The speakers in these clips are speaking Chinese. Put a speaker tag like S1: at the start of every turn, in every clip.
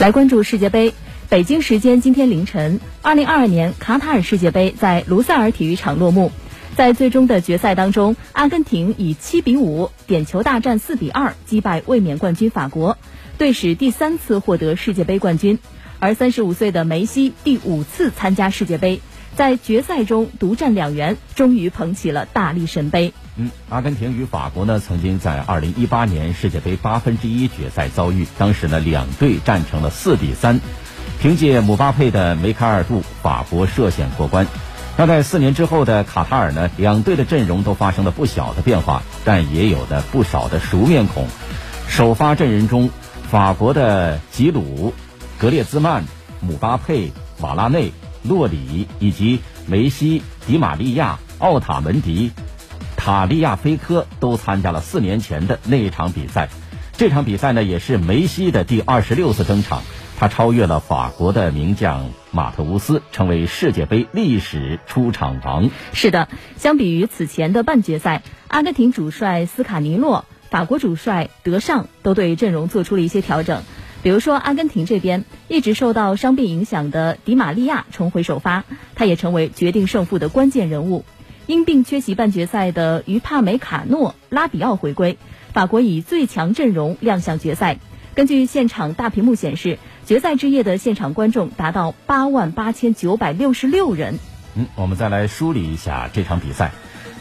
S1: 来关注世界杯。北京时间今天凌晨，二零二二年卡塔尔世界杯在卢塞尔体育场落幕。在最终的决赛当中，阿根廷以七比五点球大战四比二击败卫冕冠军法国，队史第三次获得世界杯冠军。而三十五岁的梅西第五次参加世界杯，在决赛中独占两元，终于捧起了大力神杯。
S2: 嗯，阿根廷与法国呢，曾经在二零一八年世界杯八分之一决赛遭遇，当时呢两队战成了四比三，凭借姆巴佩的梅开二度，法国涉险过关。那在四年之后的卡塔尔呢，两队的阵容都发生了不小的变化，但也有的不少的熟面孔。首发阵容中，法国的吉鲁、格列兹曼、姆巴佩、瓦拉内、洛里以及梅西、迪马利亚、奥塔门迪、塔利亚菲科都参加了四年前的那一场比赛。这场比赛呢，也是梅西的第二十六次登场。他超越了法国的名将马特乌斯，成为世界杯历史出场王。
S1: 是的，相比于此前的半决赛，阿根廷主帅斯卡尼洛、法国主帅德尚都对阵容做出了一些调整。比如说，阿根廷这边一直受到伤病影响的迪马利亚重回首发，他也成为决定胜负的关键人物。因病缺席半决赛的于帕梅卡诺、拉比奥回归，法国以最强阵容亮相决赛。根据现场大屏幕显示。决赛之夜的现场观众达到八万八千九百六十六人。
S2: 嗯，我们再来梳理一下这场比赛。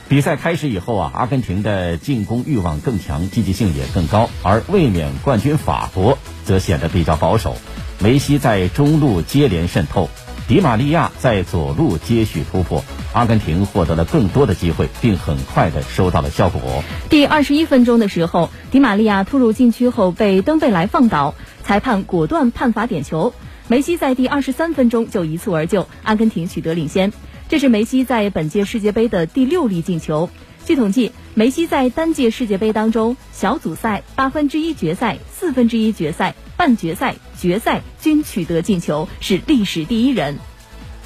S2: 比赛开始以后啊，阿根廷的进攻欲望更强，积极性也更高，而卫冕冠军法国则显得比较保守。梅西在中路接连渗透。迪玛利亚在左路接续突破，阿根廷获得了更多的机会，并很快的收到了效果。
S1: 第二十一分钟的时候，迪玛利亚突入禁区后被登贝莱放倒，裁判果断判罚点球。梅西在第二十三分钟就一蹴而就，阿根廷取得领先。这是梅西在本届世界杯的第六粒进球。据统计，梅西在单届世界杯当中，小组赛、八分之一决赛、四分之一决赛、半决赛、决赛均取得进球，是历史第一人。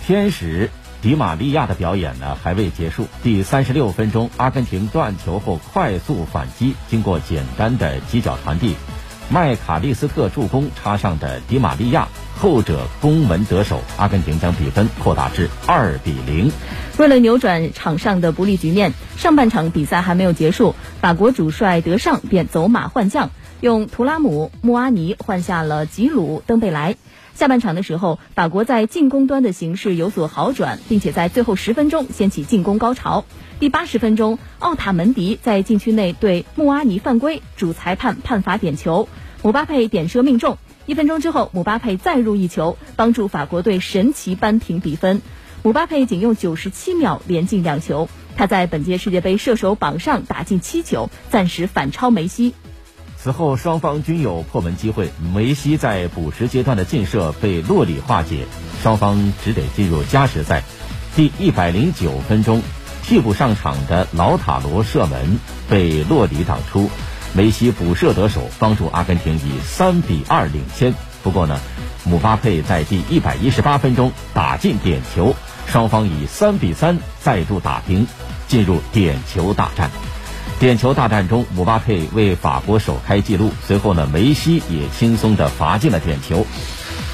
S2: 天使迪马利亚的表演呢还未结束。第三十六分钟，阿根廷断球后快速反击，经过简单的几脚传递，麦卡利斯特助攻插上的迪马利亚。后者攻门得手，阿根廷将比分扩大至二比零。
S1: 为了扭转场上的不利局面，上半场比赛还没有结束，法国主帅德尚便走马换将，用图拉姆、穆阿尼换下了吉鲁、登贝莱。下半场的时候，法国在进攻端的形势有所好转，并且在最后十分钟掀起进攻高潮。第八十分钟，奥塔门迪在禁区内对穆阿尼犯规，主裁判判罚点球，姆巴佩点射命中。一分钟之后，姆巴佩再入一球，帮助法国队神奇扳平比分。姆巴佩仅用九十七秒连进两球，他在本届世界杯射手榜上打进七球，暂时反超梅西。
S2: 此后双方均有破门机会，梅西在补时阶段的劲射被洛里化解，双方只得进入加时赛。第一百零九分钟，替补上场的老塔罗射门被洛里挡出。梅西补射得手，帮助阿根廷以三比二领先。不过呢，姆巴佩在第一百一十八分钟打进点球，双方以三比三再度打平，进入点球大战。点球大战中，姆巴佩为法国首开纪录。随后呢，梅西也轻松的罚进了点球。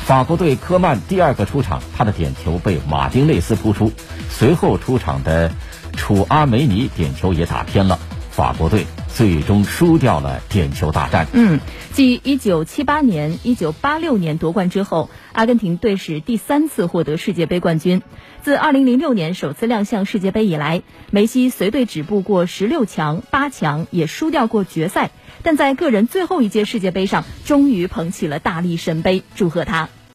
S2: 法国队科曼第二个出场，他的点球被马丁内斯扑出。随后出场的楚阿梅尼点球也打偏了，法国队。最终输掉了点球大战。
S1: 嗯，继一九七八年、一九八六年夺冠之后，阿根廷队史第三次获得世界杯冠军。自二零零六年首次亮相世界杯以来，梅西随队止步过十六强、八强，也输掉过决赛。但在个人最后一届世界杯上，终于捧起了大力神杯，祝贺他。